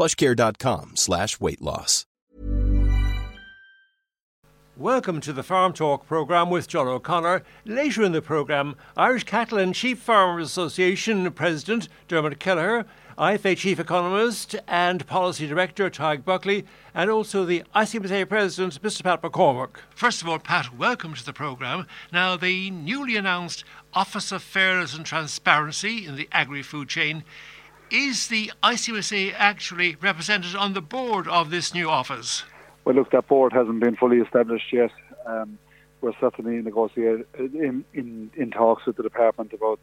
plushcare.com slash weight loss. Welcome to the Farm Talk programme with John O'Connor. Later in the programme, Irish Cattle and Sheep Farmers Association President Dermot Kelleher, IFA Chief Economist and Policy Director Tadhg Buckley, and also the ICMSA President Mr. Pat McCormack. First of all, Pat, welcome to the programme. Now, the newly announced Office of Fairness and Transparency in the agri food chain is the ICMSA actually represented on the board of this new office? Well, look, that board hasn't been fully established yet. Um, we're certainly negotiating in, in, in talks with the department about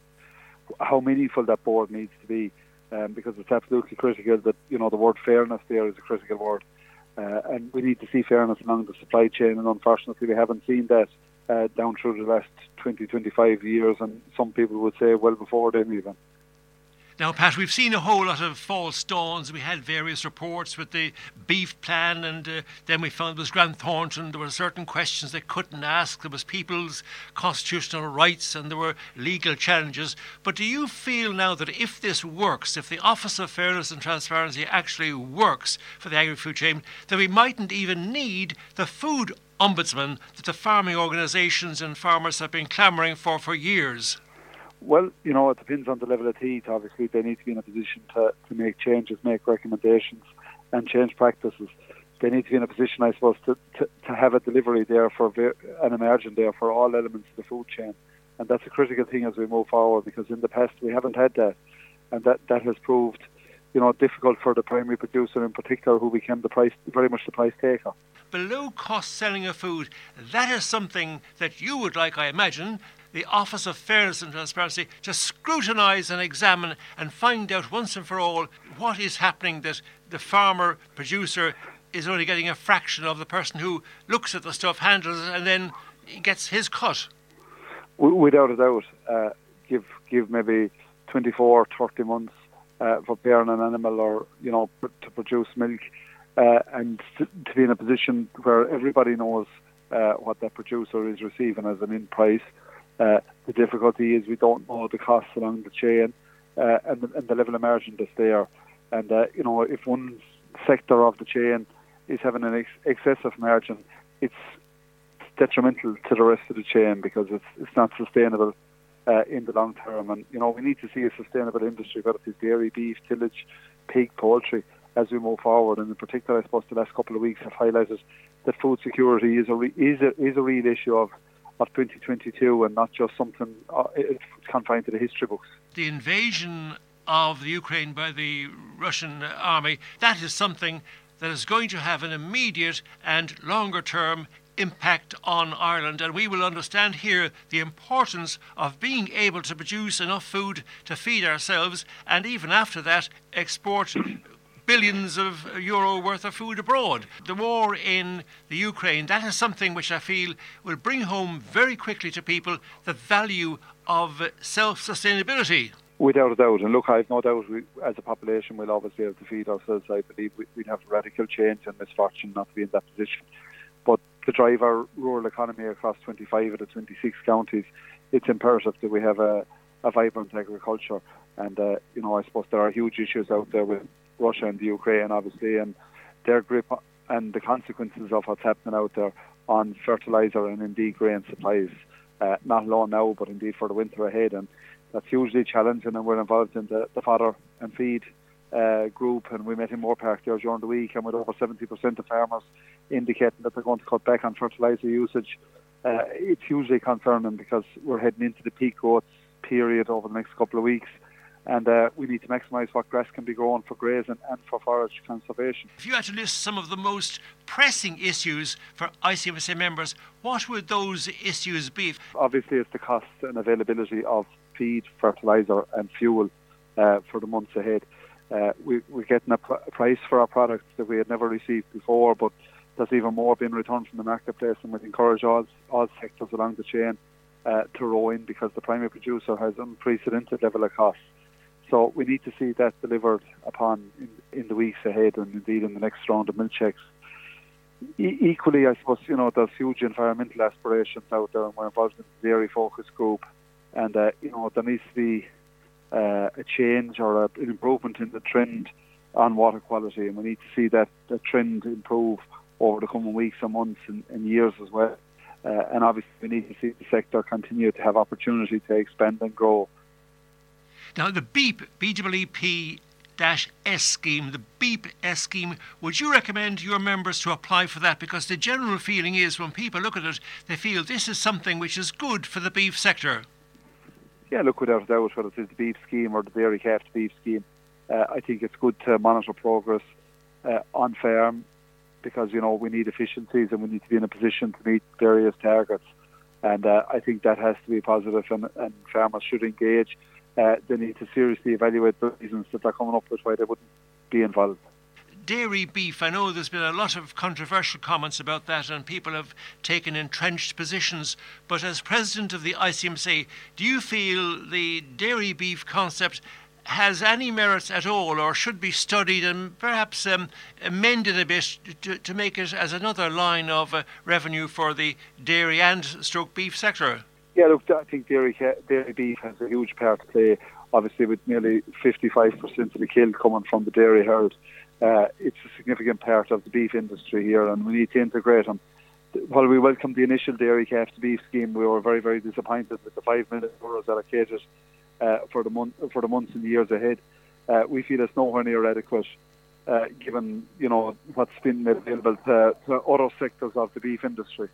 how meaningful that board needs to be, um, because it's absolutely critical that you know the word fairness there is a critical word, uh, and we need to see fairness along the supply chain, and unfortunately we haven't seen that uh, down through the last 20, 25 years, and some people would say well before then even. Now, Pat, we've seen a whole lot of false dawns. We had various reports with the beef plan, and uh, then we found it was Grant Thornton. There were certain questions they couldn't ask. There was people's constitutional rights, and there were legal challenges. But do you feel now that if this works, if the Office of Fairness and Transparency actually works for the agri-food chain, that we mightn't even need the food ombudsman that the farming organisations and farmers have been clamouring for for years? Well, you know, it depends on the level of heat. Obviously, they need to be in a position to, to make changes, make recommendations, and change practices. They need to be in a position, I suppose, to, to, to have a delivery there for an emergent there for all elements of the food chain. And that's a critical thing as we move forward because in the past we haven't had that. And that, that has proved, you know, difficult for the primary producer in particular who became the price, very much the price taker below cost selling of food, that is something that you would like, I imagine, the Office of Fairness and Transparency to scrutinise and examine and find out once and for all what is happening that the farmer producer is only getting a fraction of the person who looks at the stuff, handles it, and then gets his cut. Without a doubt, uh, give give maybe 24, 30 months uh, for bearing an animal or you know to produce milk, uh, and to, to, be in a position where everybody knows uh, what that producer is receiving as an in price uh, the difficulty is we don't know the costs along the chain uh, and, the, and, the, level of margin that's there. And uh, you know, if one sector of the chain is having an ex- excessive margin, it's detrimental to the rest of the chain because it's it's not sustainable uh, in the long term. And you know, we need to see a sustainable industry, whether it's dairy, beef, tillage, pig, poultry, as we move forward. And in particular, I suppose the last couple of weeks have highlighted that food security is a re- is a, is a real issue of of 2022 and not just something uh, confined to the history books. The invasion of the Ukraine by the Russian army, that is something that is going to have an immediate and longer term impact on Ireland. And we will understand here the importance of being able to produce enough food to feed ourselves and even after that export billions of euro worth of food abroad. The war in the Ukraine, that is something which I feel will bring home very quickly to people the value of self sustainability. Without a doubt, and look, I've no doubt we, as a population we'll obviously have to feed ourselves. I believe we, would have radical change and misfortune not to be in that position. But to drive our rural economy across 25 of the 26 counties, it's imperative that we have a, a vibrant agriculture. And, uh, you know, I suppose there are huge issues out there with Russia and the Ukraine, obviously, and their grip and the consequences of what's happening out there on fertilizer and indeed grain supplies, uh, not alone now, but indeed for the winter ahead. And that's hugely challenging, and we're involved in the, the fodder and feed uh, group, and we met in Moorepark there during the week, and with over 70% of farmers indicating that they're going to cut back on fertiliser usage. Uh, it's hugely concerning because we're heading into the peak growth period over the next couple of weeks and uh, we need to maximise what grass can be grown for grazing and for forage conservation. If you had to list some of the most pressing issues for ICMSA members, what would those issues be? Obviously, it's the cost and availability of feed, fertiliser, and fuel uh, for the months ahead. Uh, we, are getting a, pr- price for our products that we had never received before, but there's even more being returned from the marketplace, and we encourage all, all sectors along the chain uh, to row in because the primary producer has unprecedented level of costs. So we need to see that delivered upon in, in the weeks ahead and indeed in the next round of milk checks. E- equally, I suppose, you know, there's huge environmental aspirations out there and we're involved in the dairy focus group and, uh, you know, there needs to be uh, a change or a, an improvement in the trend on water quality and we need to see that, that trend improve over the coming weeks and months and, and years as well. Uh, and obviously we need to see the sector continue to have opportunity to expand and grow now, the BEEP, BEEP S scheme, the BEEP S scheme, would you recommend your members to apply for that? Because the general feeling is when people look at it, they feel this is something which is good for the beef sector. Yeah, look, without a doubt, whether it's the beef scheme or the dairy calf beef scheme, uh, I think it's good to monitor progress uh, on farm because, you know, we need efficiencies and we need to be in a position to meet various targets. And uh, I think that has to be positive and, and farmers should engage uh, they need to seriously evaluate the reasons that they're coming up with why they wouldn't be involved. Dairy beef, I know there's been a lot of controversial comments about that and people have taken entrenched positions. But as president of the ICMSA, do you feel the dairy beef concept has any merits at all or should be studied and perhaps um, amended a bit to, to, make it as another line of uh, revenue for the dairy and stroke beef sector? Yeah, look, I think dairy beef has a huge part to play. Obviously, with nearly 55% of the kill coming from the dairy herd, uh, it's a significant part of the beef industry here, and we need to integrate them. While we welcome the initial dairy calf to beef scheme, we were very, very disappointed with the five million euros allocated uh, for the month for the months and years ahead. Uh, we feel it's nowhere near adequate, uh, given you know what's been made available to, to other sectors of the beef industry.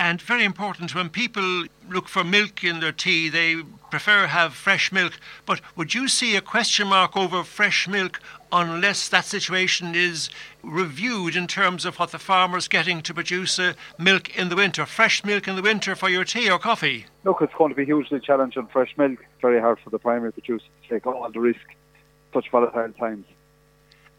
And very important, when people look for milk in their tea, they prefer have fresh milk. But would you see a question mark over fresh milk unless that situation is reviewed in terms of what the farmer's getting to produce uh, milk in the winter, fresh milk in the winter for your tea or coffee? Look, it's going to be hugely challenging fresh milk. Very hard for the primary producer to take all the risk such volatile times.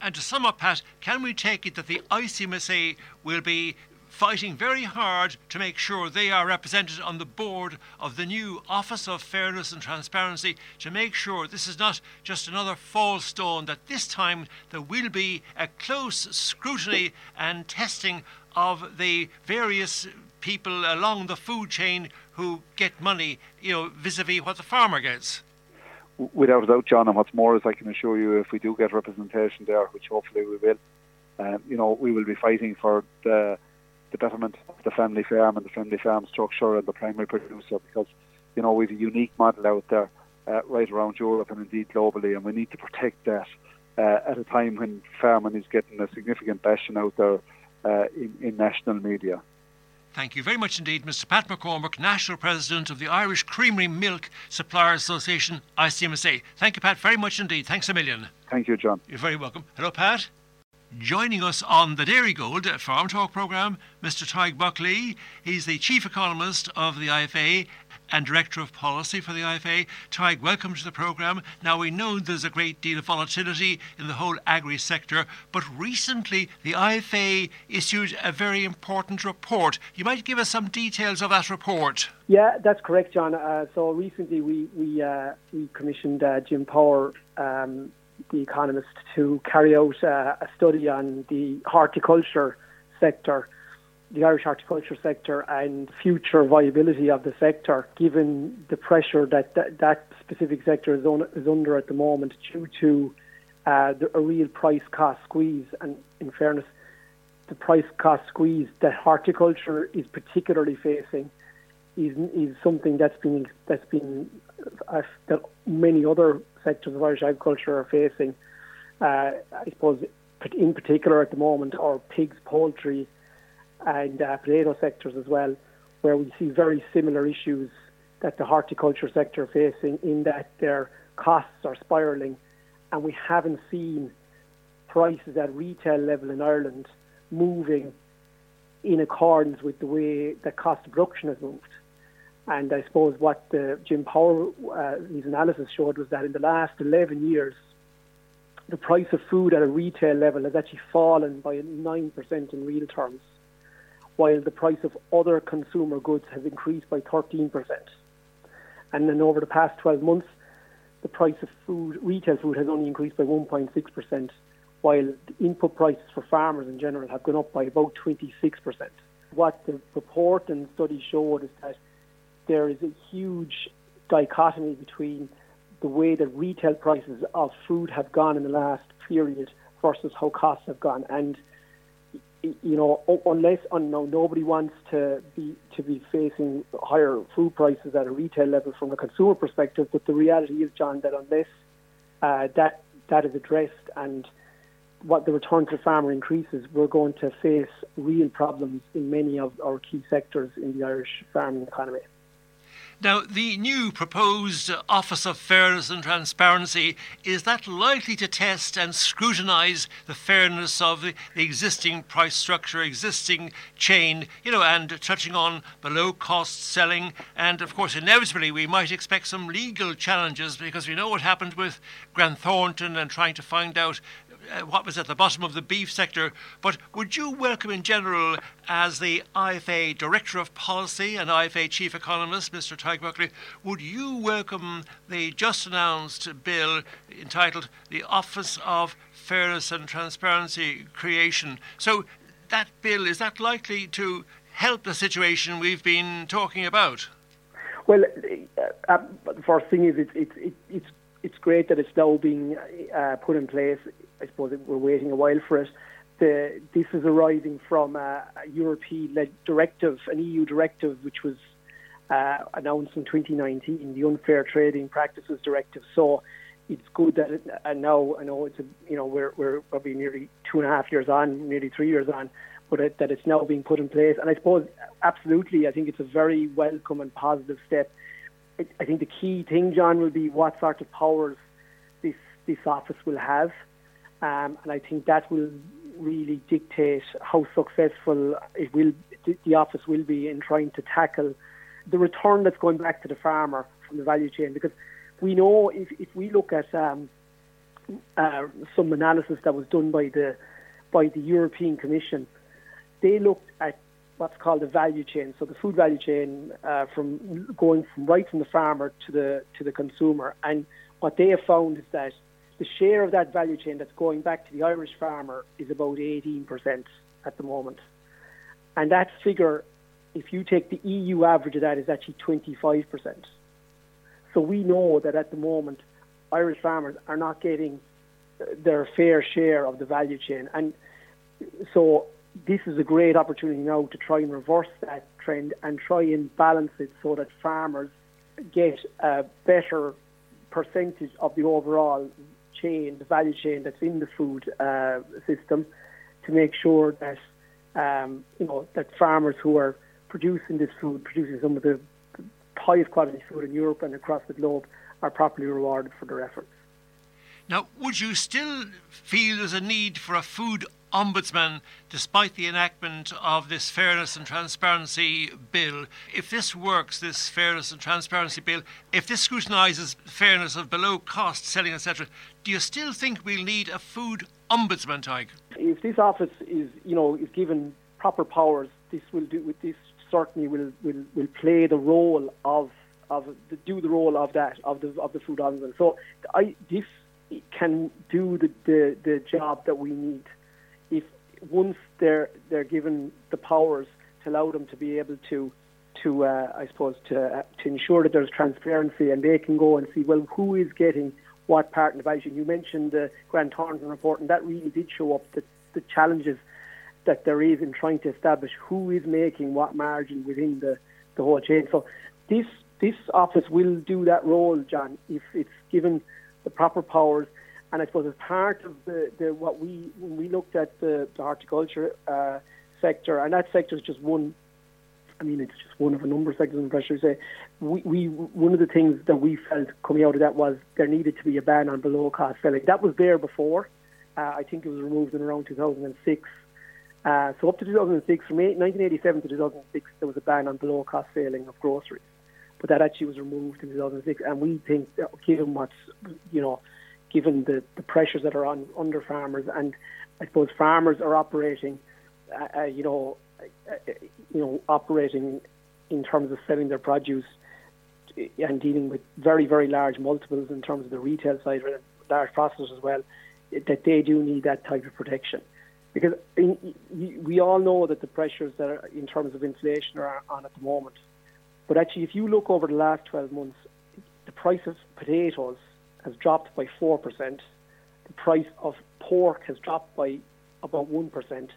And to sum up, Pat, can we take it that the ICMSA will be fighting very hard to make sure they are represented on the board of the new Office of Fairness and Transparency to make sure this is not just another fall stone, that this time there will be a close scrutiny and testing of the various people along the food chain who get money, you know, vis-a-vis what the farmer gets. Without a doubt, John, and what's more is I can assure you if we do get representation there, which hopefully we will, um, you know, we will be fighting for the the betterment of the family farm and the family farm structure and the primary producer because, you know, we have a unique model out there uh, right around Europe and indeed globally, and we need to protect that uh, at a time when farming is getting a significant bashing out there uh, in, in national media. Thank you very much indeed, Mr. Pat McCormack, National President of the Irish Creamery Milk Suppliers Association, ICMSA. Thank you, Pat, very much indeed. Thanks a million. Thank you, John. You're very welcome. Hello, Pat. Joining us on the Dairygold Farm Talk programme, Mr. Tadhg Buckley. He's the Chief Economist of the IFA and Director of Policy for the IFA. Tadhg, welcome to the programme. Now, we know there's a great deal of volatility in the whole agri sector, but recently the IFA issued a very important report. You might give us some details of that report. Yeah, that's correct, John. Uh, so recently we, we, uh, we commissioned uh, Jim Power. Um, the Economist to carry out uh, a study on the horticulture sector, the Irish horticulture sector, and future viability of the sector, given the pressure that that, that specific sector is, on, is under at the moment due to uh, the, a real price cost squeeze. And in fairness, the price cost squeeze that horticulture is particularly facing is is something that's been that's been uh, that many other sectors of Irish agriculture are facing. uh, I suppose, in particular at the moment, are pigs, poultry, and uh, potato sectors as well, where we see very similar issues that the horticulture sector are facing in that their costs are spiralling, and we haven't seen prices at retail level in Ireland moving in accordance with the way the cost of production has moved. And I suppose what the, Jim Power, uh, his analysis showed was that in the last 11 years, the price of food at a retail level has actually fallen by 9% in real terms, while the price of other consumer goods has increased by 13%. And then over the past 12 months, the price of food, retail food, has only increased by 1.6%, while input prices for farmers in general have gone up by about 26%. What the report and study showed is that there is a huge dichotomy between the way that retail prices of food have gone in the last period versus how costs have gone. And you know, unless no, nobody wants to be to be facing higher food prices at a retail level from a consumer perspective, but the reality is, John, that unless uh, that that is addressed and what the return to the farmer increases, we're going to face real problems in many of our key sectors in the Irish farming economy. Now, the new proposed Office of Fairness and Transparency is that likely to test and scrutinise the fairness of the, existing price structure, existing chain, you know, and touching on below cost selling. And of course, inevitably, we might expect some legal challenges because we know what happened with Grant Thornton and trying to find out uh, what was at the bottom of the beef sector. But would you welcome, in general, as the IFA Director of Policy and IFA Chief Economist, Mr. Tadhg Buckley, would you welcome the just announced bill entitled the Office of Fairness and Transparency Creation? So, that bill is that likely to help the situation we've been talking about? Well, uh, uh, the first thing is it's it's it's it's great that it's now being uh, put in place. I suppose we're waiting a while for it. The, this is arising from a, a European directive, an EU directive, which was uh, announced in 2019, the Unfair Trading Practices Directive. So it's good that it, and now I know it's a, you know we're we're probably nearly two and a half years on, nearly three years on, but it, that it's now being put in place. And I suppose absolutely, I think it's a very welcome and positive step. I, think the key thing, John, will be what sort of powers this this office will have. Um, and I think that will really dictate how successful it will, the office will be in trying to tackle the return that's going back to the farmer from the value chain. Because we know if, if we look at um, uh, some analysis that was done by the by the European Commission, they looked at what's called the value chain. So the food value chain uh, from going from right from the farmer to the to the consumer. And what they have found is that the share of that value chain that's going back to the Irish farmer is about 18% at the moment. And that figure, if you take the EU average of that, is actually 25%. So we know that at the moment, Irish farmers are not getting their fair share of the value chain. And so this is a great opportunity now to try and reverse that trend and try and balance it so that farmers get a better percentage of the overall chain, the value chain that's in the food uh, system, to make sure that um, you know that farmers who are producing this food, producing some of the highest quality food in Europe and across the globe, are properly rewarded for their efforts. Now, would you still feel there's a need for a food ombudsman, despite the enactment of this fairness and transparency bill, if this works, this fairness and transparency bill, if this scrutinises fairness of below cost selling, etc., do you still think we'll need a food ombudsman, Tadhg? If this office is, you know, is given proper powers, this will do. With this, certainly will will, will play the role of of the, do the role of that of the of the food ombudsman. So I this can do the, the, the job that we need once they're they're given the powers to allow them to be able to to uh, I suppose to uh, to ensure that there's transparency and they can go and see well who is getting what part in the value chain. You mentioned the Grant Thornton report, and that really did show up the, the challenges that there is in trying to establish who is making what margin within the, the whole chain. So this this office will do that role, John, if it's given the proper powers And I suppose as part of the, the what we when we looked at the, the horticulture uh, sector, and that sector is just one. I mean, it's just one of a number of sectors under pressure. Say, we, we one of the things that we felt coming out of that was there needed to be a ban on below cost selling. That was there before. Uh, I think it was removed in around 2006. Uh, so up to 2006, from 1987 to 2006, there was a ban on below cost selling of groceries, but that actually was removed in 2006. And we think, that given what's you know given the, the pressures that are on under farmers, and I suppose farmers are operating, uh, uh, you know, uh, you know, operating in terms of selling their produce and dealing with very very large multiples in terms of the retail side, and large processors as well, that they do need that type of protection. Because in, we all know that the pressures that are in terms of inflation are on at the moment. But actually, if you look over the last 12 months, the price of potatoes has dropped by 4%. The price of pork has dropped by about 1%.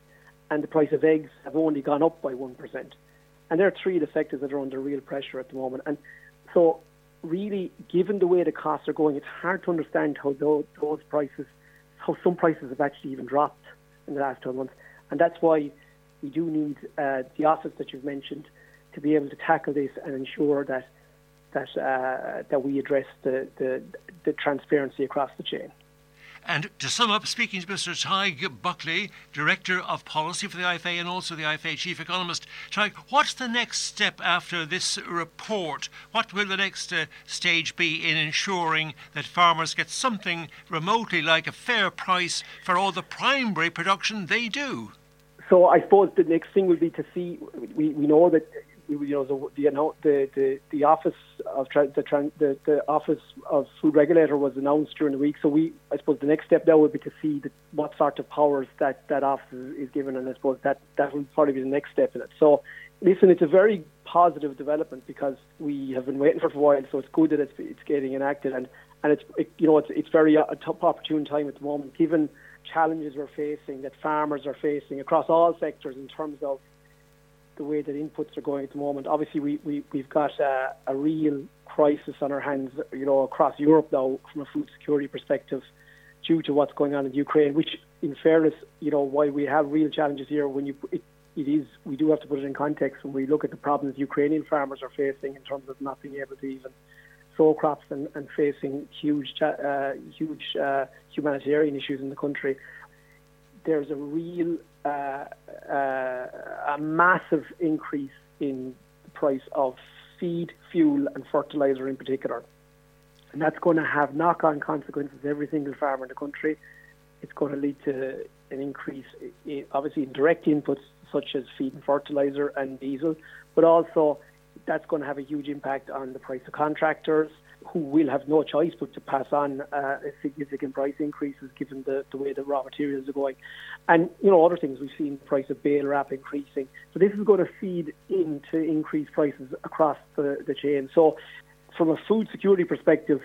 And the price of eggs have only gone up by 1%. And there are three of the sectors that are under real pressure at the moment. And so, really, given the way the costs are going, it's hard to understand how those, those prices, how some prices have actually even dropped in the last 12 months. And that's why we do need uh, the office that you've mentioned to be able to tackle this and ensure that that uh, that we address the, the, the transparency across the chain. And to sum up, speaking to Mr. Tadhg Buckley, Director of Policy for the IFA and also the IFA Chief Economist. Tadhg, what's the next step after this report? What will the next uh, stage be in ensuring that farmers get something remotely like a fair price for all the primary production they do? So I suppose the next thing will be to see. We, we know that you know the the the, the, the office of tra- the, the the office of food regulator was announced during the week. So we, I suppose, the next step now would be to see the, what sort of powers that that office is, given, and I suppose that that will probably be the next step in it. So, listen, it's a very positive development because we have been waiting for a while. So it's good that it's it's getting enacted, and and it's it, you know it's it's very uh, a top opportune time at the moment, given challenges we're facing that farmers are facing across all sectors in terms of the way that inputs are going at the moment. Obviously, we, we, we've got a, a real crisis on our hands, you know, across Europe now from a food security perspective due to what's going on in Ukraine, which, in fairness, you know, why we have real challenges here, when you, it, it is, we do have to put it in context when we look at the problems Ukrainian farmers are facing in terms of not being able to even sow crops and, and facing huge, uh, huge uh, humanitarian issues in the country. There's a real uh, uh, a massive increase in the price of feed, fuel, and fertilizer in particular. And that's going to have knock on consequences every single farmer in the country. It's going to lead to an increase, in, obviously, in direct inputs such as feed and fertilizer and diesel, but also that's going to have a huge impact on the price of contractors, who will have no choice but to pass on uh, significant price increases given the, the way the raw materials are going. And, you know, other things, we've seen the price of bale wrap increasing. So this is going to feed into increased prices across the, the chain. So from a food security perspective,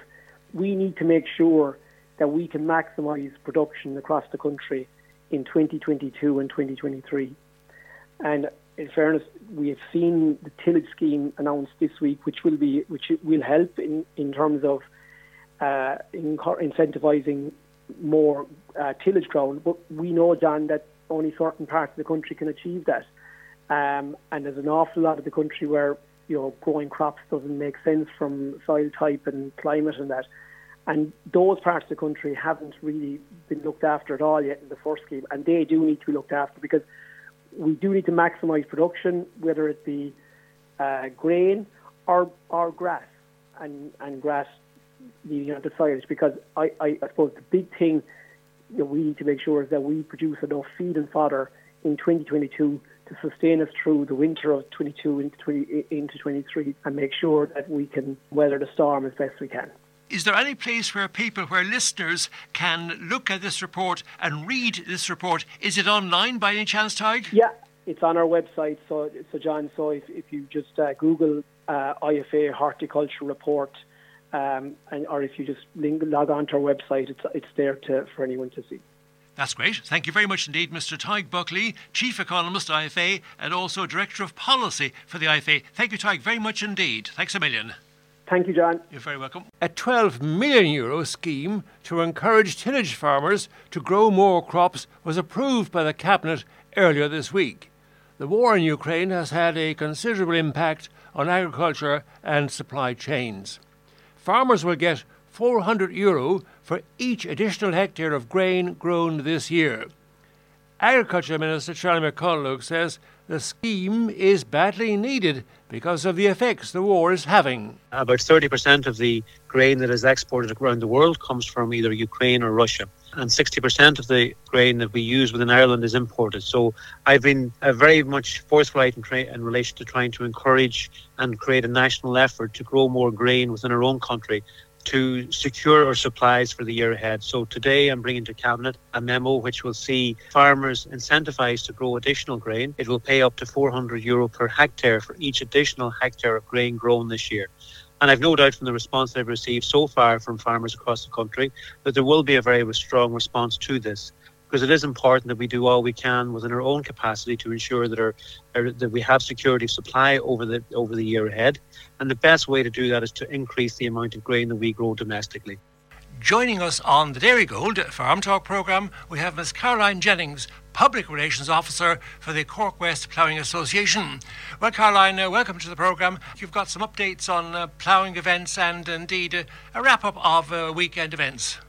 we need to make sure that we can maximise production across the country in 2022 and 2023. And in fairness, we have seen the tillage scheme announced this week, which will be which will help in in terms of uh, incentivising more uh, tillage ground. But we know, John, that only certain parts of the country can achieve that, um, and there's an awful lot of the country where you know growing crops doesn't make sense from soil type and climate and that. And those parts of the country haven't really been looked after at all yet in the first scheme, and they do need to be looked after because we do need to maximise production, whether it be uh, grain or or grass, and and grass leading on to silage. Because I, I, I suppose the big thing that we need to make sure is that we produce enough feed and fodder in 2022 to sustain us through the winter of 22 into 20, into 23 and make sure that we can weather the storm as best we can. Is there any place where people, where listeners can look at this report and read this report? Is it online by any chance, Tadhg? Yeah, it's on our website. So, so John, so if, if you just uh, Google uh, IFA horticulture report, um, and, or if you just link, log on to our website, it's, it's there to, for anyone to see. That's great. Thank you very much indeed, Mr. Tadhg Buckley, Chief Economist, IFA, and also Director of Policy for the IFA. Thank you, Tadhg, very much indeed. Thanks a million. Thank you, John. You're very welcome. A 12 million euro scheme to encourage tillage farmers to grow more crops was approved by the Cabinet earlier this week. The war in Ukraine has had a considerable impact on agriculture and supply chains. Farmers will get 400 euro for each additional hectare of grain grown this year. Agriculture Minister Charlie McConalogue says the scheme is badly needed because of the effects the war is having. About 30% of the grain that is exported around the world comes from either Ukraine or Russia. And 60% of the grain that we use within Ireland is imported. So I've been uh, very much forthright in, tra- in relation to trying to encourage and create a national effort to grow more grain within our own country to secure our supplies for the year ahead. So today I'm bringing to Cabinet a memo which will see farmers incentivised to grow additional grain. It will pay up to 400 euro per hectare for each additional hectare of grain grown this year. And I've no doubt from the response I've received so far from farmers across the country that there will be a very strong response to this because it is important that we do all we can within our own capacity to ensure that our, our, that we have security of supply over the over the year ahead. And the best way to do that is to increase the amount of grain that we grow domestically. Joining us on the Dairygold Farm Talk programme, we have Ms. Caroline Jennings, Public Relations Officer for the Cork West Ploughing Association. Well, Caroline, uh, welcome to the programme. You've got some updates on uh, ploughing events and indeed uh, a wrap up of uh, weekend events.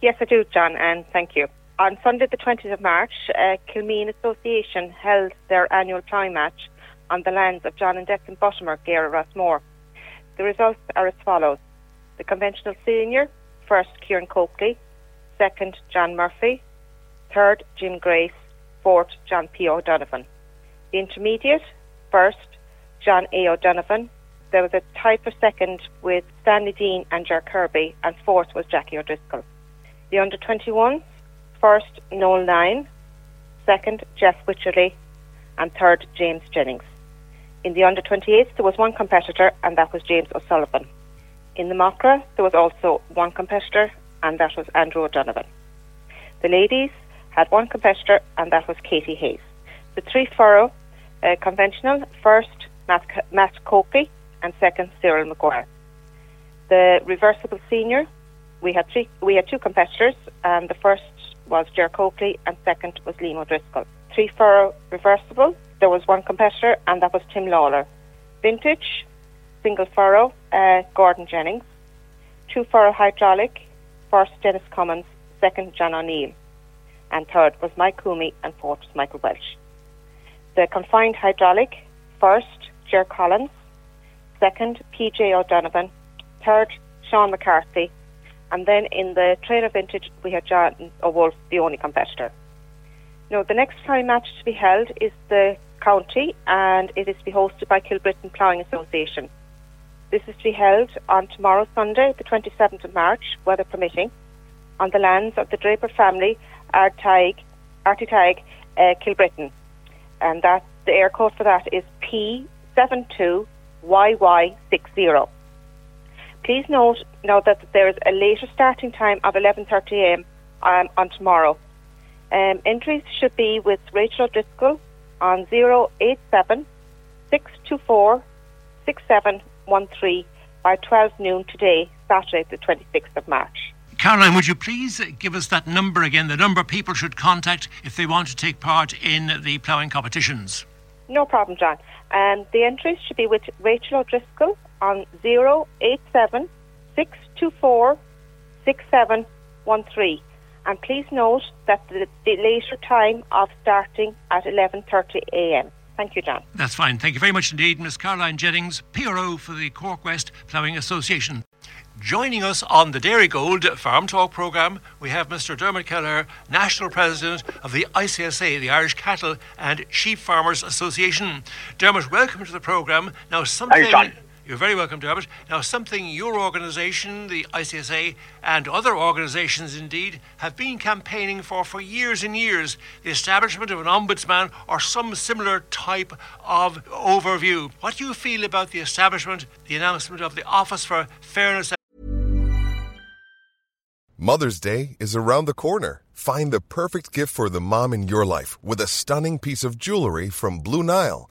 Yes, I do, John, and thank you. On Sunday, the 20th of March, uh, Kilmeen Association held their annual ploughing match on the lands of John and Declan Buttimer, Gera Rossmore. The results are as follows. The conventional senior, first Kieran Coakley, second John Murphy, third Jim Grace, fourth John P. O'Donovan. The intermediate, first John A. O'Donovan. There was a tie for second with Stanley Dean and Jer Kirby, and fourth was Jackie O'Driscoll. The under 21s, First, Noel Nine. Second, Jeff Wycherley. And third, James Jennings. In the under 28s, there was one competitor, and that was James O'Sullivan. In the Macra, there was also one competitor, and that was Andrew O'Donovan. The ladies had one competitor, and that was Katie Hayes. The three furrow uh, conventional, first Matt, Matt and second Cyril McGuire. The reversible senior, we had three, we had two competitors, and the first was Jer Coakley and second was Liam O'Driscoll. Three furrow reversible, there was one competitor and that was Tim Lawler. Vintage, single furrow, uh, Gordon Jennings. Two furrow hydraulic, first Dennis Cummins, second John O'Neill. And third was Mike Coomey and fourth was Michael Welch. The confined hydraulic, first Jer Collins, second PJ O'Donovan, third Sean McCarthy, and then in the trainer vintage, we had John O'Wolf, the only competitor. Now, the next time match to be held is the county, and it is to be hosted by Kilbrittain Ploughing Association. This is to be held on tomorrow, Sunday, the 27th of March, weather permitting, on the lands of the Draper family, Artaig, Artitaig, uh, Kilbrittain. And that the Eircode for that is P72YY60. Please note now that there is a later starting time of 11.30am um, on tomorrow. Um, entries should be with Rachel O'Driscoll on 087 624 6713 by 12 noon today, Saturday, the 26th of March. Caroline, would you please give us that number again, the number people should contact if they want to take part in the ploughing competitions? No problem, John. Um, the entries should be with Rachel O'Driscoll on 087 624 6713. And please note that the, the later time of starting at 11.30 a.m. Thank you, John. That's fine. Thank you very much indeed, Ms. Caroline Jennings, PRO for the Cork West Ploughing Association. Joining us on the Dairygold Farm Talk programme, we have Mr. Dermot Kelleher, National President of the ICSA, the Irish Cattle and Sheep Farmers Association. Dermot, welcome to the programme. Now, something. Thanks, you're very welcome, Dermot. Now, something your organisation, the ICSA, and other organisations indeed, have been campaigning for for years and years the establishment of an ombudsman or some similar type of overview. What do you feel about the establishment, the announcement of the Office for Fairness? Mother's Day is around the corner. Find the perfect gift for the mom in your life with a stunning piece of jewellery from Blue Nile.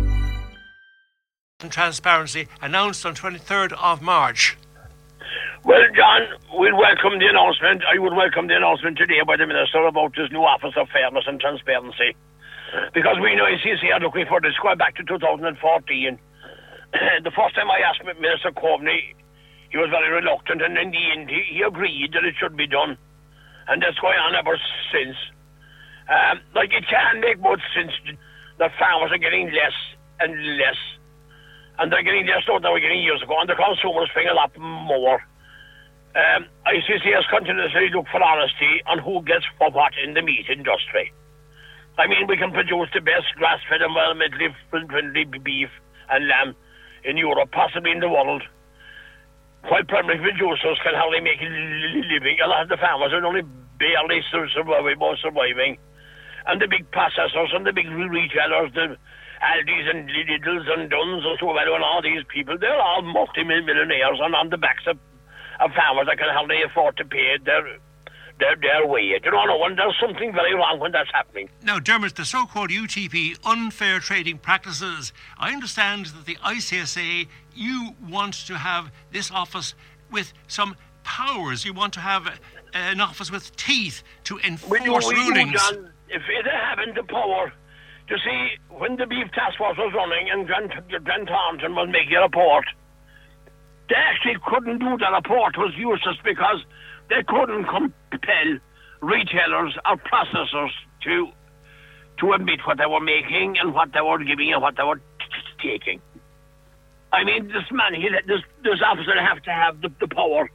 Transparency announced on 23rd of March. Well, John, we'll welcome the announcement. I would welcome the announcement today by the Minister about his new Office of Fairness and Transparency. Because we know ICC are looking for this going back to 2014. the first time I asked Minister Coveney, he was very reluctant, and in the end, he, he agreed that it should be done. And that's going on ever since. Um, like, it can make much sense that farmers are getting less and less. And they're getting less than they were getting years ago, and the consumers paying a lot more. Um, ICC has continuously looked for honesty on who gets for what in the meat industry. I mean, we can produce the best grass-fed environmentally friendly beef and lamb in Europe, possibly in the world. While primary producers can hardly make a living, a lot of the farmers are only barely surviving, more surviving. And the big processors and the big retailers, the Aldi's and Lidl's and Dunnes and so on, and all these people, they're all multi-millionaires and on the backs of, of farmers that can hardly afford to pay their their, their way. You know when there's something very wrong when that's happening. Now, Dermot, the so called UTP unfair trading practices, I understand that the ICSA, you want to have this office with some powers. You want to have an office with teeth to enforce we do, we rulings. Do, if it having the power to see when the beef task force was running and Grant, Grant Thornton was making a report, they actually couldn't do the report. Was useless because they couldn't compel retailers or processors to to admit what they were making and what they were giving and what they were taking. I mean, this man, he, this this officer have to have the, the power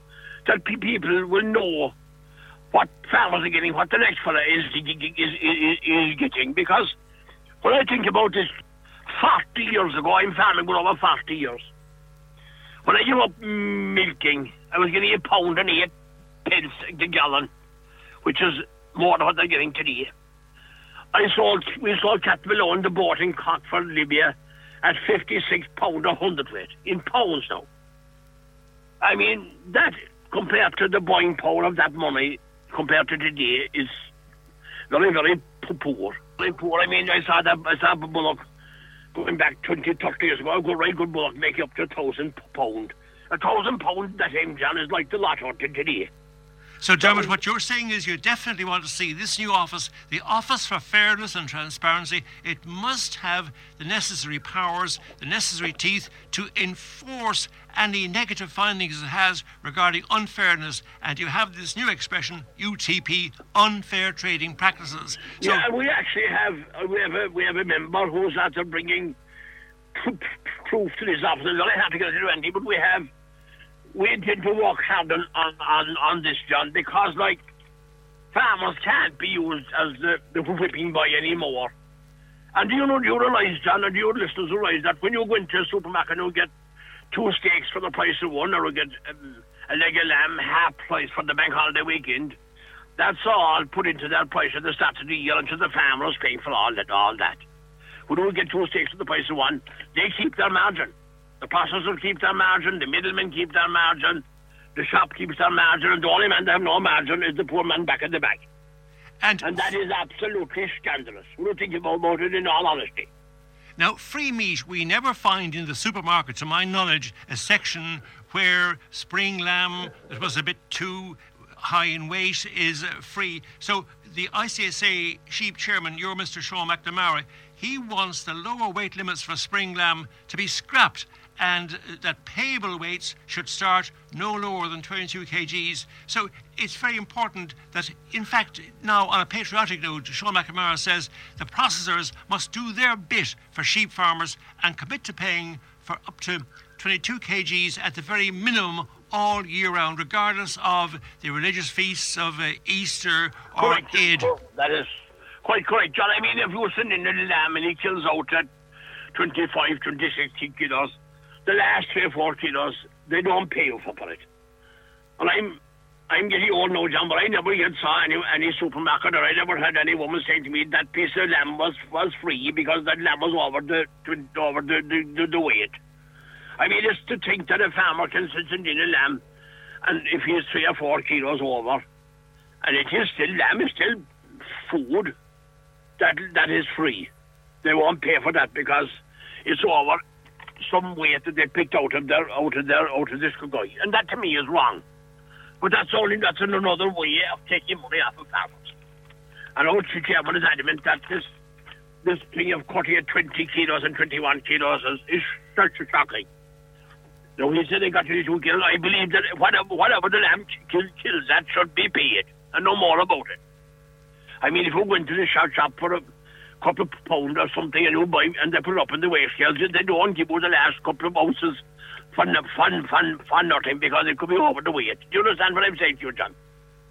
that pe- people will know what farmers are getting, what the next fella is is, is is getting. Because when I think about this, forty years ago, I'm farming for over forty years. When I gave up milking, I was getting a pound and eight pence a gallon, which is more than what they're getting today. I sold, we sold cat below in the boat in Cockford, Libya, at 56 pound a hundredweight, in pounds now. I mean, that, compared to the buying power of that money, compared to today, is very, very poor. Very poor. I mean, I saw that, I saw a bullock going back 20, 30 years ago, a good, right good bullock make up to a thousand pound. A thousand pound that same John, is like the lotto today. So, Dermot, what you're saying is you definitely want to see this new office, the Office for Fairness and Transparency. It must have the necessary powers, the necessary teeth to enforce any negative findings it has regarding unfairness. And you have this new expression, UTP, unfair trading practices. So, yeah, we actually have uh, we have a, we have a member who's after bringing proof to this office. I'm very happy to do anything, but we have we intend to work hard on, on, on this, John, because, like, farmers can't be used as the, the whipping boy anymore. And do you know, do you realise, John, and do your listeners realise that when you go into a supermarket and you get two steaks for the price of one, or you get um, a leg of lamb half price for the bank holiday weekend, that's all put into that price at the start of the year, the farmers paying for all that, all that. When we get two steaks for the price of one, they keep their margin. The processor keep their margin, the middlemen keep their margin, the shop keeps their margin, and the only man that have no margin is the poor man back at the back. And, and that is absolutely scandalous. We don't think about it in all honesty. Now, free meat, we never find in the supermarket, to my knowledge, a section where spring lamb that was a bit too high in weight is uh, free. So the ICSA sheep chairman, you're Mr. Sean McNamara, he wants the lower weight limits for spring lamb to be scrapped and that payable weights should start no lower than 22 kgs. So it's very important that, in fact, now on a patriotic note, Sean McNamara says the processors must do their bit for sheep farmers and commit to paying for up to 22 kgs at the very minimum all year round, regardless of the religious feasts of uh, Easter or Correct. Eid. That is quite correct, John. I mean, if you're sending a lamb and he kills out at 25, 26 kilos, the last three or four kilos, they don't pay you for it. And I'm I'm getting old now, John, but I never yet saw any, any supermarket or I never had any woman saying to me that piece of lamb was, was free because that lamb was over the to, over the, the, the, weight. I mean, it's to think that a farmer can send in a lamb and if he's three or four kilos over, and it is still lamb is still food that that is free. They won't pay for that because it's over some weight that they picked out of their out of their out of this guy, and that to me is wrong. But that's only that's another way of taking money off of farmers. And our chairman is adamant that this this thing of cutting at 20 kilos and 21 kilos is, is such a shocking. No, he said they got 22 kilos. I believe that whatever, whatever the lamb kills, kills, that should be paid, and no more about it. I mean, if you go into the shop for a couple of pounds or something, and you buy and they put it up in the weigh scales, they don't give you the last couple of ounces for, for, for, for nothing because it could be over the weight. Do you understand what I'm saying to you, John?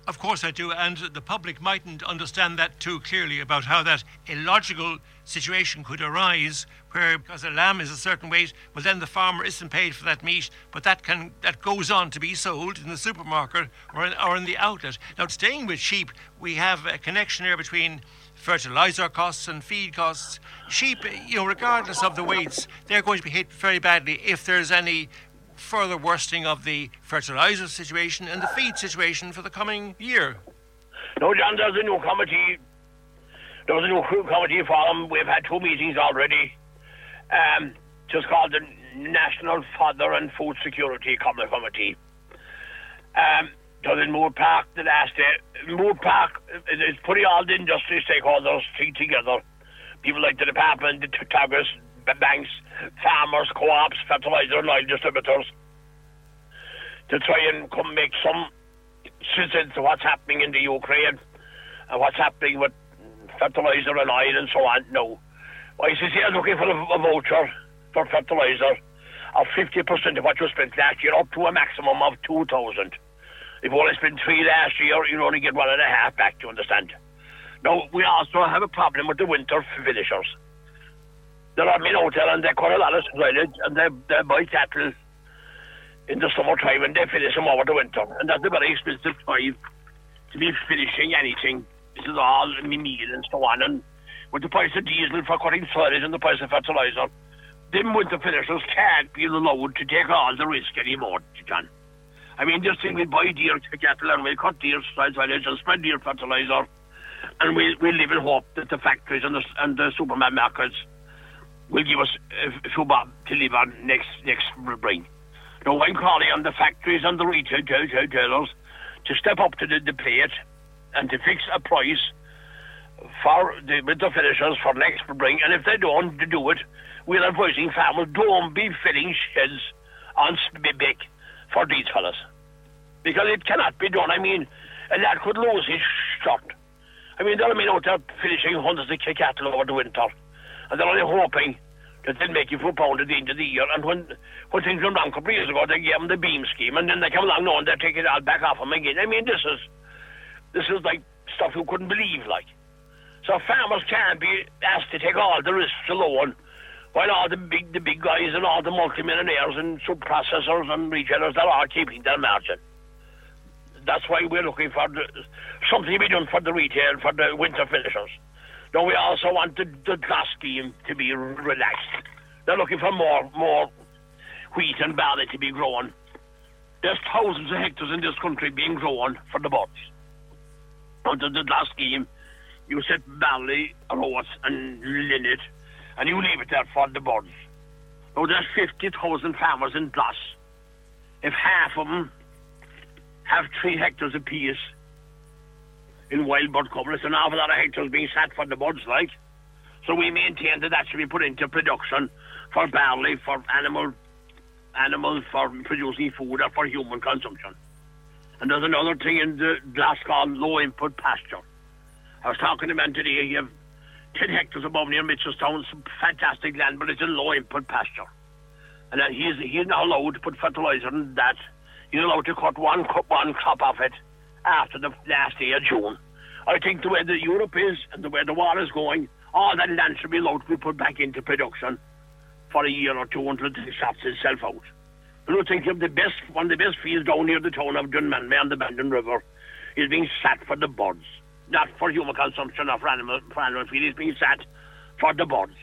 Of course I do, and the public mightn't understand that too clearly about how that illogical situation could arise, where because a lamb is a certain weight, well then the farmer isn't paid for that meat, but that can that goes on to be sold in the supermarket or in, or in the outlet. Now, staying with sheep, we have a connection here between fertilizer costs and feed costs. Sheep, you know, regardless of the weights, they're going to be hit very badly if there's any further worsening of the fertilizer situation and the feed situation for the coming year? No, John, there's a new committee. There's a new committee for them. We've had two meetings already. Um, just called the National Fodder and Food Security Committee. Um, in Moore Park the last day. Moore Park is putting all the industry stakeholders together. People like the department, the tuggers, banks, farmers, co-ops, fertilizer and oil distributors to try and come make some sense to what's happening in the Ukraine and what's happening with fertilizer and oil and so on. No. ICSA is looking for a, a voucher for fertilizer of 50% of what you spent last year up to a maximum of 2,000. If you only spent three last year, you only get one and a half back, do you understand? Now, we also have a problem with the winter finishers. There are men out there and they cut a lot of silage and they, they buy cattle in the summertime and they finish them over the winter. And that's a very expensive time to be finishing anything. This is all meal and so on. And with the price of diesel for cutting silage and the price of fertilizer, them winter finishers can't be allowed to take all the risk anymore, John. I mean, this thing we buy deer cattle and we cut deer silage and spread deer fertilizer, and we we live in hope that the factories and the and the supermarkets will give us a to live on next next spring. Now I'm calling on the factories and the retail retailers to step up to the, the plate and to fix a price for the winter finishers for next spring. And if they don't do it, we're advising farmers don't be filling sheds on Spibik for these fellas. Because it cannot be done. I mean, a lad could lose his shot. I mean, they're out there finishing hundreds of cattle over the winter. And they're only hoping that they'll make you for pound at the end of the year. And when, when things went wrong a couple of years ago, they gave them the beam scheme. And then they come along now and they take it all back off them again. I mean, this is, this is like stuff you couldn't believe, like. So farmers can't be asked to take all the risks alone while all the big the big guys and all the multimillionaires and sub processors and retailers they're all keeping their margin. That's why we're looking for the, something to be done for the retail, for the winter finishers. Now we also want the, the GLAS scheme to be relaxed. They're looking for more more wheat and barley to be grown. There's thousands of hectares in this country being grown for the birds. Under the GLAS scheme, you set barley, oats and linnet and you leave it there for the birds. Now oh, there's 50,000 farmers in GLAS. If half of them have three hectares apiece in wild bird cover, it's an awful lot of hectares being sat for the birds, like. So we maintain that that should be put into production for barley, for animal animals, for producing food, or for human consumption. And there's another thing in the GLAS low input pasture. I was talking to a man today, 10 hectares above near Mitchelstown, some fantastic land, but it's a low input pasture. And then he's, he's not allowed to put fertilizer in that. He's allowed to cut one, cut one crop off it after the last day of June. I think the way that Europe is and the way the war is going, all that land should be allowed to be put back into production for a year or two until it sorts itself out. And I think of the best, one of the best fields down near the town of Dunmanway on the Bandon River is being sat for the birds, not for human consumption or for animal, for animal feed. It's being sat for the birds.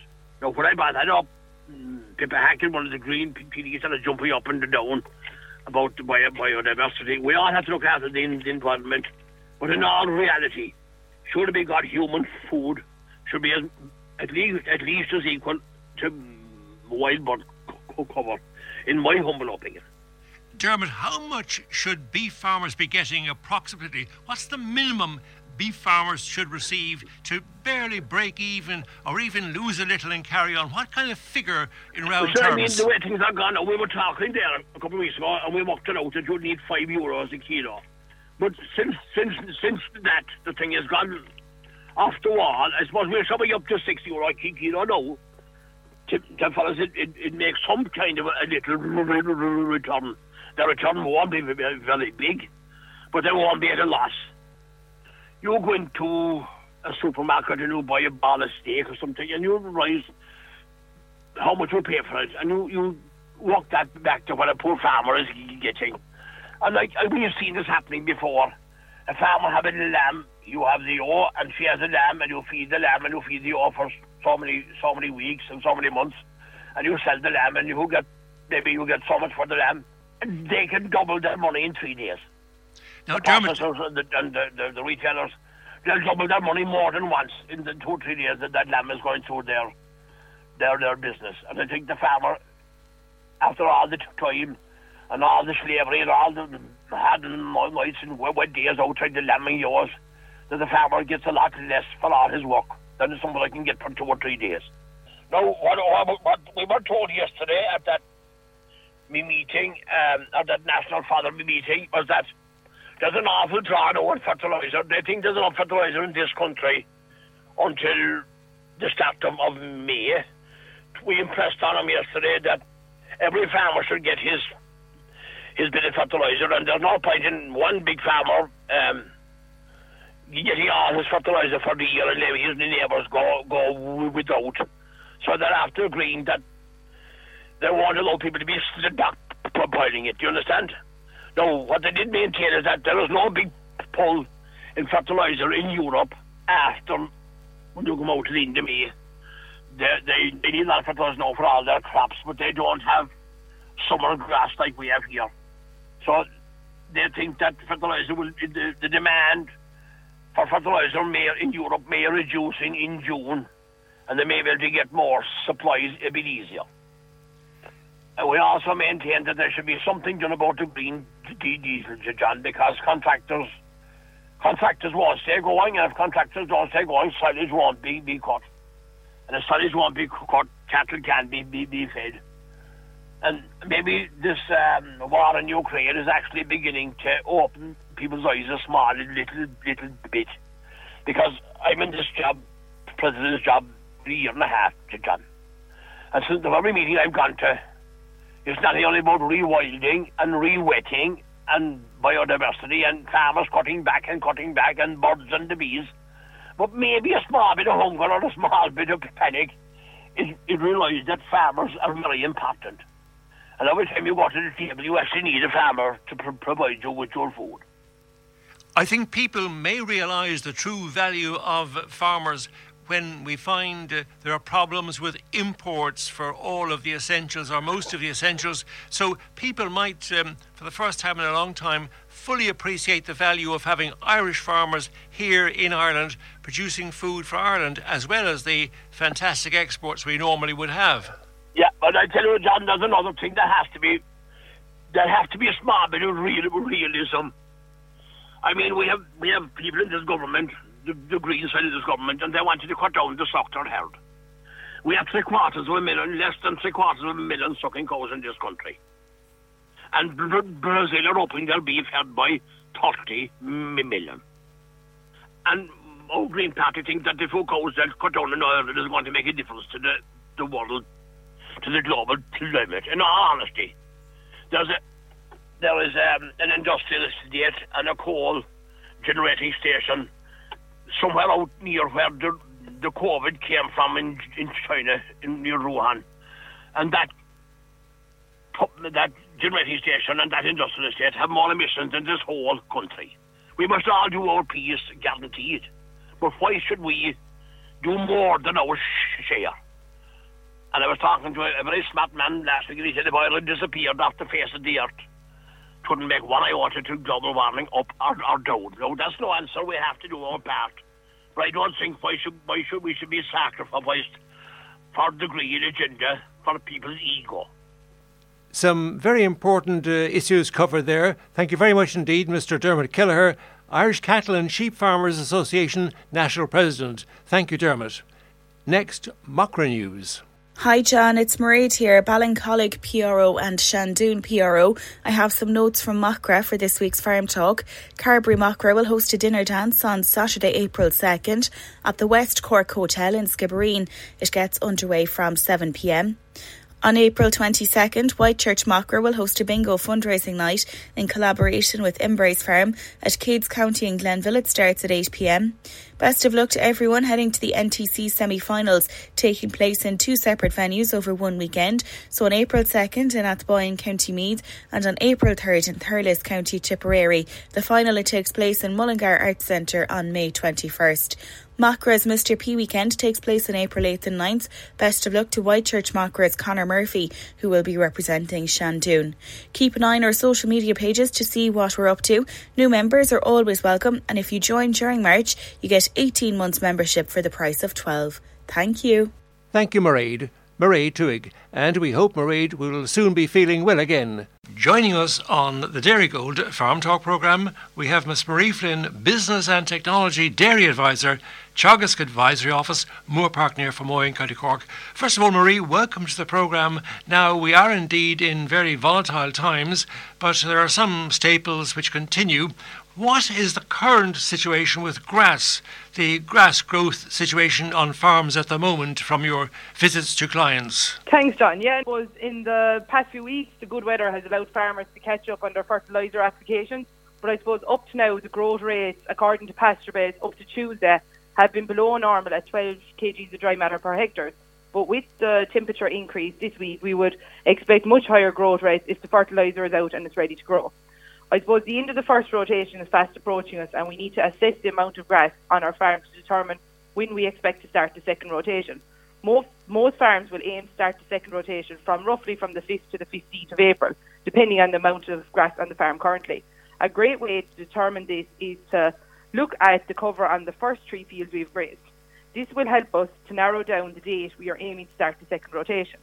Now, when I brought that up, mm, Pippa Hackett, one of the green TDs, started jumping up and down about bio, biodiversity. We all have to look after the, the environment, but in all reality, should be got human food should be as, at least at least as equal to wild bird cover, in my humble opinion. Dermot, how much should beef farmers be getting approximately? What's the minimum beef farmers should receive to barely break even or even lose a little and carry on? What kind of figure in round well, terms? I mean, the way things are gone, we were talking there a couple of weeks ago and we worked it out that you'd need five euros a kilo. But since since since that, the thing has gone off the wall. I suppose we're somewhere up to 60 euro a kilo now. To, to fellas, it, it, it makes some kind of a, a little return. The return won't be very, very big, but they won't be at a loss. You go into a supermarket and you buy a ball of steak or something, and you realize how much you pay for it, and you, you walk that back to what a poor farmer is getting. And like we've seen this happening before. A farmer having a lamb, you have the ewe, and she has a lamb, and you feed the lamb, and you feed the ewe for so many so many weeks and so many months, and you sell the lamb, and you get maybe you get so much for the lamb, and they can double their money in three days. Now, the Dermot, processors and, the, and the, the, the retailers, they'll double their money more than once in the two or three days that that lamb is going through their their their business. And I think the farmer, after all the time and all the slavery and all the hard nights and wet days outside the lambing yours, that the farmer gets a lot less for all his work than somebody can get for two or three days. Now, what, what, what we were told yesterday at that me meeting, um, at that National Fodder meeting, was that there's an awful draw now on fertiliser. They think there's enough fertiliser in this country until the start of, of May. We impressed on them yesterday that every farmer should get his his bit of fertiliser, and there's no point in one big farmer um, getting all his fertiliser for the year and letting his neighbours go go without. So they're after agreeing that they won't allow people to be slid back boiling it. Do you understand? Now, what they did maintain is that there was no big pull in fertiliser in Europe after when you come out to the May. They, they, they need of fertiliser now for all their crops, but they don't have summer grass like we have here. So they think that fertiliser will, the, the demand for fertiliser may, in Europe may reduce in, in June, and they may be able to get more supplies a bit easier. And we also maintain that there should be something done about the green diesel, John, because contractors contractors won't stay going, and if contractors don't stay going, silage won't be, be cut. And if silage won't be cut, cattle can't be, be, be fed. And maybe this um, war in Ukraine is actually beginning to open people's eyes a small little little bit. Because I'm in this job, president's job, a year and a half, John. And since the every meeting I've gone to, it's not only about rewilding and rewetting and biodiversity and farmers cutting back and cutting back and birds and the bees, but maybe a small bit of hunger or a small bit of panic is, is realise that farmers are very important. And every time you go to the table, you actually need a farmer to pr- provide you with your food. I think people may realise the true value of farmers when we find uh, there are problems with imports for all of the essentials or most of the essentials. So people might, um, for the first time in a long time, fully appreciate the value of having Irish farmers here in Ireland producing food for Ireland as well as the fantastic exports we normally would have. Yeah, but I tell you, John, there's another thing that has to be, there has to be a smart bit of real, realism. I mean, we have we have people in this government, the, the Green this government, and they wanted to cut down the suckler herd. We have three quarters of a million, less than three quarters of a million suckler cows in this country. And Brazil are hoping they'll be fed by 30 million. And our Green Party think that the four cows that cut down in Ireland is going to make a difference to the, the world, to the global climate. In all honesty, there's a, there is um, an industrial estate and a coal generating station somewhere out near where the, the COVID came from in, in China, in near Wuhan. And that that generating station and that industrial estate have more emissions than this whole country. We must all do our piece, guaranteed. But why should we do more than our share? And I was talking to a, very smart man last week, and he said if Ireland disappeared off the face of the earth, couldn't make one iota to global warming up or, or down. No, that's no answer. We have to do our part. But I don't think why should why should we should be sacrificed for the green agenda for people's ego. Some very important uh, issues covered there. Thank you very much indeed, Mr. Dermot Kelleher, Irish Cattle and Sheep Farmers Association National President. Thank you, Dermot. Next, Macra News. Hi John, it's Mairead here, Ballincollig PRO and Seandún PRO. I have some notes from Macra for this week's Farm Talk. Carbery Macra will host a dinner dance on Saturday, April 2nd at the West Cork Hotel in Skibbereen. It gets underway from 7pm. On April 22nd, Whitechurch Macra will host a bingo fundraising night in collaboration with Embrace Farm at Cades County in Glenville. It starts at 8pm. Best of luck to everyone heading to the NTC semi finals, taking place in two separate venues over one weekend. So on April 2nd in Athboy in County Meath and on April 3rd in Thurles, County Tipperary. The final it takes place in Mullingar Arts Centre on May 21st. Macra's Mr. P weekend takes place on April 8th and 9th. Best of luck to Whitechurch Macra's Connor Murphy, who will be representing Seandún. Keep an eye on our social media pages to see what we're up to. New members are always welcome, and if you join during March, you get 18 months membership for the price of 12. Thank you. Thank you, Mairead. Mairead Tuig, and we hope Mairead will soon be feeling well again. Joining us on the Dairygold Farm Talk programme, we have Miss Marie Flynn, Business and Technology Dairy Advisor, Teagasc Advisory Office, Moore Park near Fermoy in County Cork. First of all, Marie, welcome to the programme. Now, we are indeed in very volatile times, but there are some staples which continue. What is the current situation with grass, the grass growth situation on farms at the moment from your visits to clients? Thanks, John. Yeah, it was in the past few weeks, the good weather has allowed farmers to catch up on their fertiliser applications. But I suppose up to now, the growth rates, according to PastureBase, up to Tuesday, have been below normal at 12 kgs of dry matter per hectare. But with the temperature increase this week, we would expect much higher growth rates if the fertiliser is out and it's ready to grow. I suppose the end of the first rotation is fast approaching us, and we need to assess the amount of grass on our farm to determine when we expect to start the second rotation. Most, most farms will aim to start the second rotation from roughly from the 5th to the 15th of April, depending on the amount of grass on the farm currently. A great way to determine this is to look at the cover on the first three fields we've grazed. This will help us to narrow down the date we are aiming to start the second rotation.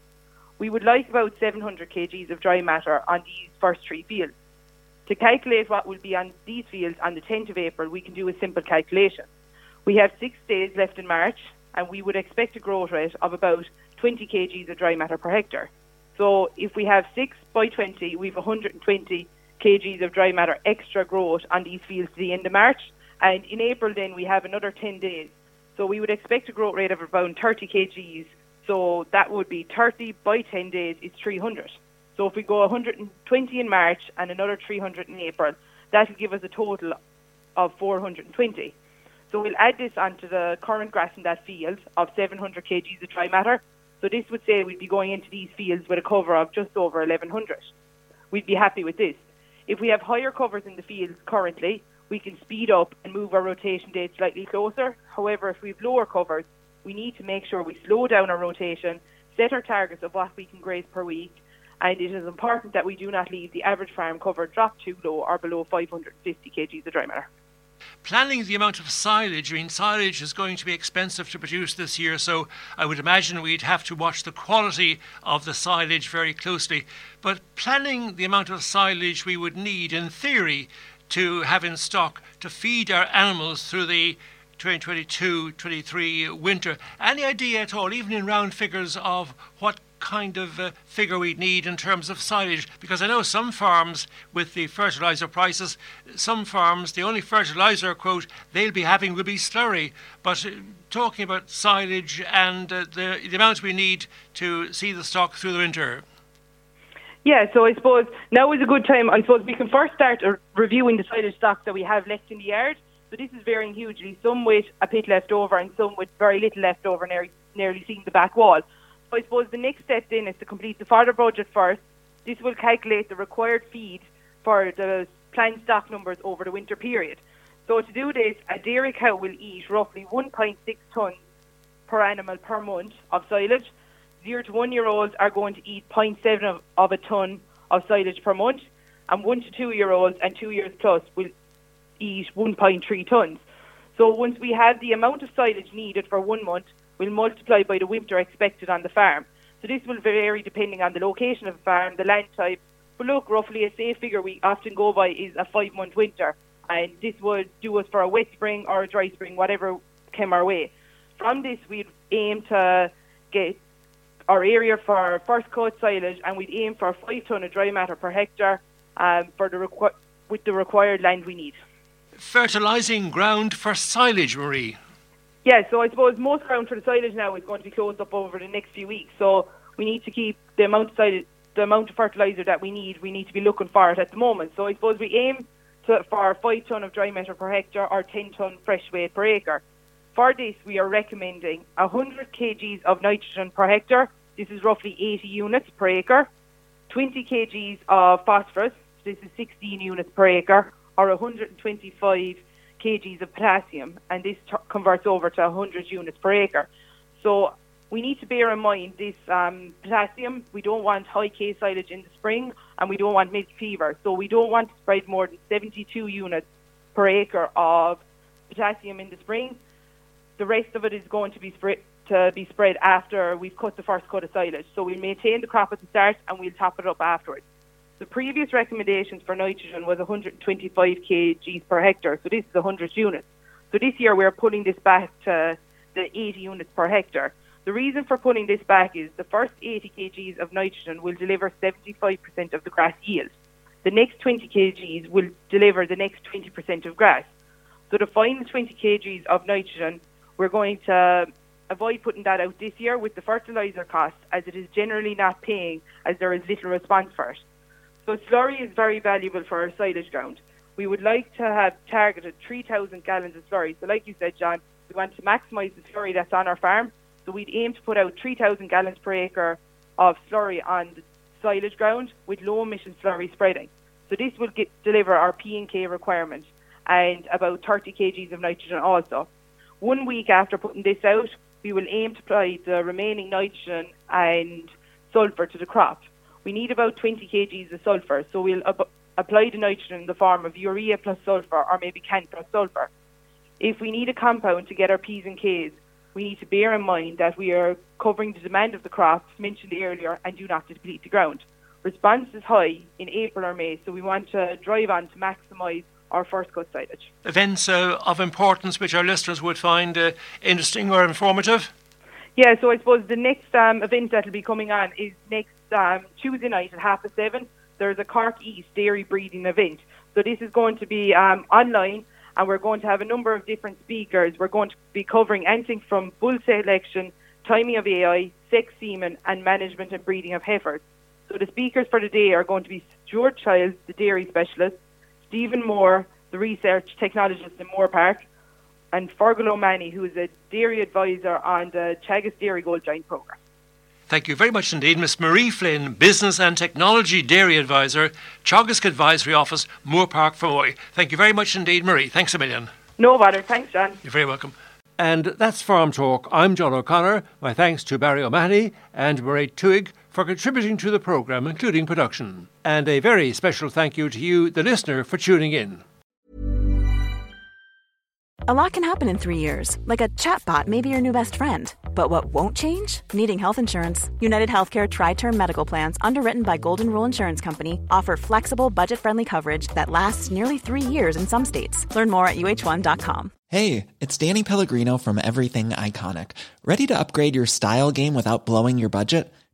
We would like about 700 kgs of dry matter on these first three fields. To calculate what will be on these fields on the 10th of April, we can do a simple calculation. We have six days left in March, and we would expect a growth rate of about 20 kgs of dry matter per hectare. So if we have 6 by 20, we have 120 kgs of dry matter extra growth on these fields to the end of March. And in April, then we have another 10 days. So we would expect a growth rate of about 30 kgs. So that would be 30 by 10 days is 300. So if we go 120 in March and another 300 in April, that will give us a total of 420. So we'll add this onto the current grass in that field of 700 kgs of dry matter. So this would say we'd be going into these fields with a cover of just over 1100. We'd be happy with this. If we have higher covers in the fields currently, we can speed up and move our rotation date slightly closer. However, if we have lower covers, we need to make sure we slow down our rotation, set our targets of what we can graze per week, and it is important that we do not leave the average farm cover drop too low or below 550 kgs of dry matter. Planning the amount of silage, I mean, silage is going to be expensive to produce this year, so I would imagine we'd have to watch the quality of the silage very closely. But planning the amount of silage we would need, in theory, to have in stock to feed our animals through the 2022-23 winter. Any idea at all, even in round figures, of what kind of uh, figure we'd need in terms of silage? Because I know some farms with the fertiliser prices, some farms, the only fertiliser quote they'll be having will be slurry. But uh, talking about silage and uh, the, the amount we need to see the stock through the winter. Yeah, so I suppose now is a good time. I suppose we can first start uh, reviewing the silage stock that we have left in the yard. So this is varying hugely. Some with a pit left over and some with very little left over, nearly, nearly seeing the back wall. So I suppose the next step then is to complete the fodder budget first. This will calculate the required feed for the planned stock numbers over the winter period. So to do this, a dairy cow will eat roughly 1.6 tonnes per animal per month of silage zero to one year olds are going to eat 0.7 of, of a ton of silage per month, and one to two year olds and two years plus will eat 1.3 tons. So once we have the amount of silage needed for one month, we'll multiply by the winter expected on the farm. So this will vary depending on the location of the farm, the land type. But look, roughly a safe figure we often go by is a five month winter. And this would do us for a wet spring or a dry spring, whatever came our way. From this, we'd aim to get our area for first cut silage, and we'd aim for five tonne of dry matter per hectare um, for the requ- with the required land we need. Fertilising ground for silage, Marie. Yeah, so I suppose most ground for the silage now is going to be closed up over the next few weeks. So we need to keep the amount of silage, the amount of fertiliser that we need. We need to be looking for it at the moment. So I suppose we aim to, for five tonne of dry matter per hectare or ten tonne fresh weight per acre. For this, we are recommending 100 kgs of nitrogen per hectare this is roughly 80 units per acre. 20 kgs of phosphorus. This is 16 units per acre, or 125 kgs of potassium, and this t- converts over to 100 units per acre. So we need to bear in mind this um, potassium. We don't want high K silage in the spring, and we don't want milk fever. So we don't want to spread more than 72 units per acre of potassium in the spring. The rest of it is going to be spread to be spread after we've cut the first cut of silage. So we'll maintain the crop at the start and we'll top it up afterwards. The previous recommendations for nitrogen was 125 kg per hectare, so this is 100 units. So this year we're putting this back to the 80 units per hectare. The reason for putting this back is the first 80 kgs of nitrogen will deliver 75% of the grass yield. The next 20 kgs will deliver the next 20% of grass. So the final 20 kgs of nitrogen, we're going to avoid putting that out this year with the fertiliser cost, as it is generally not paying as there is little response for it. So slurry is very valuable for our silage ground. We would like to have targeted 3,000 gallons of slurry. So like you said, John, we want to maximise the slurry that's on our farm. So we'd aim to put out 3,000 gallons per acre of slurry on the silage ground with low emission slurry spreading. So this will get, deliver our P and K requirement and about 30 kgs of nitrogen also. One week after putting this out, we will aim to apply the remaining nitrogen and sulphur to the crop. We need about 20 kgs of sulphur, so we'll ab- apply the nitrogen in the form of urea plus sulphur or maybe CAN plus sulphur. If we need a compound to get our P's and K's, we need to bear in mind that we are covering the demand of the crops mentioned earlier and do not deplete the ground. Response is high in April or May, so we want to drive on to maximise our first cut silage. Events uh, of importance which our listeners would find uh, interesting or informative? Yeah, so I suppose the next um, event that will be coming on is next um, Tuesday night at half past seven. There's a Cork East dairy breeding event. So this is going to be um, online and we're going to have a number of different speakers. We're going to be covering anything from bull selection, timing of AI, sex semen, and management and breeding of heifers. So the speakers for the day are going to be Stuart Childs, the dairy specialist, Stephen Moore, the research technologist in Moorepark, and Fergal O'Mahony, who is a dairy advisor on the Teagasc Dairygold Joint programme. Thank you very much indeed, Miss Marie Flynn, Business and Technology Dairy Advisor, Teagasc Advisory Office, Moorepark, Fermoy. Thank you very much indeed, Marie. Thanks a million. No bother. Thanks, John. You're very welcome. And that's Farm Talk. I'm John O'Connor. My thanks to Barry O'Mahony and Marie Tuig for contributing to the programme, including production. And a very special thank you to you, the listener, for tuning in. A lot can happen in three years, like a chatbot may be your new best friend. But what won't change? Needing health insurance. United Healthcare TriTerm Medical Plans, underwritten by Golden Rule Insurance Company, offer flexible, budget friendly coverage that lasts nearly three years in some states. Learn more at uhone.com. Hey, it's Danny Pellegrino from Everything Iconic. Ready to upgrade your style game without blowing your budget?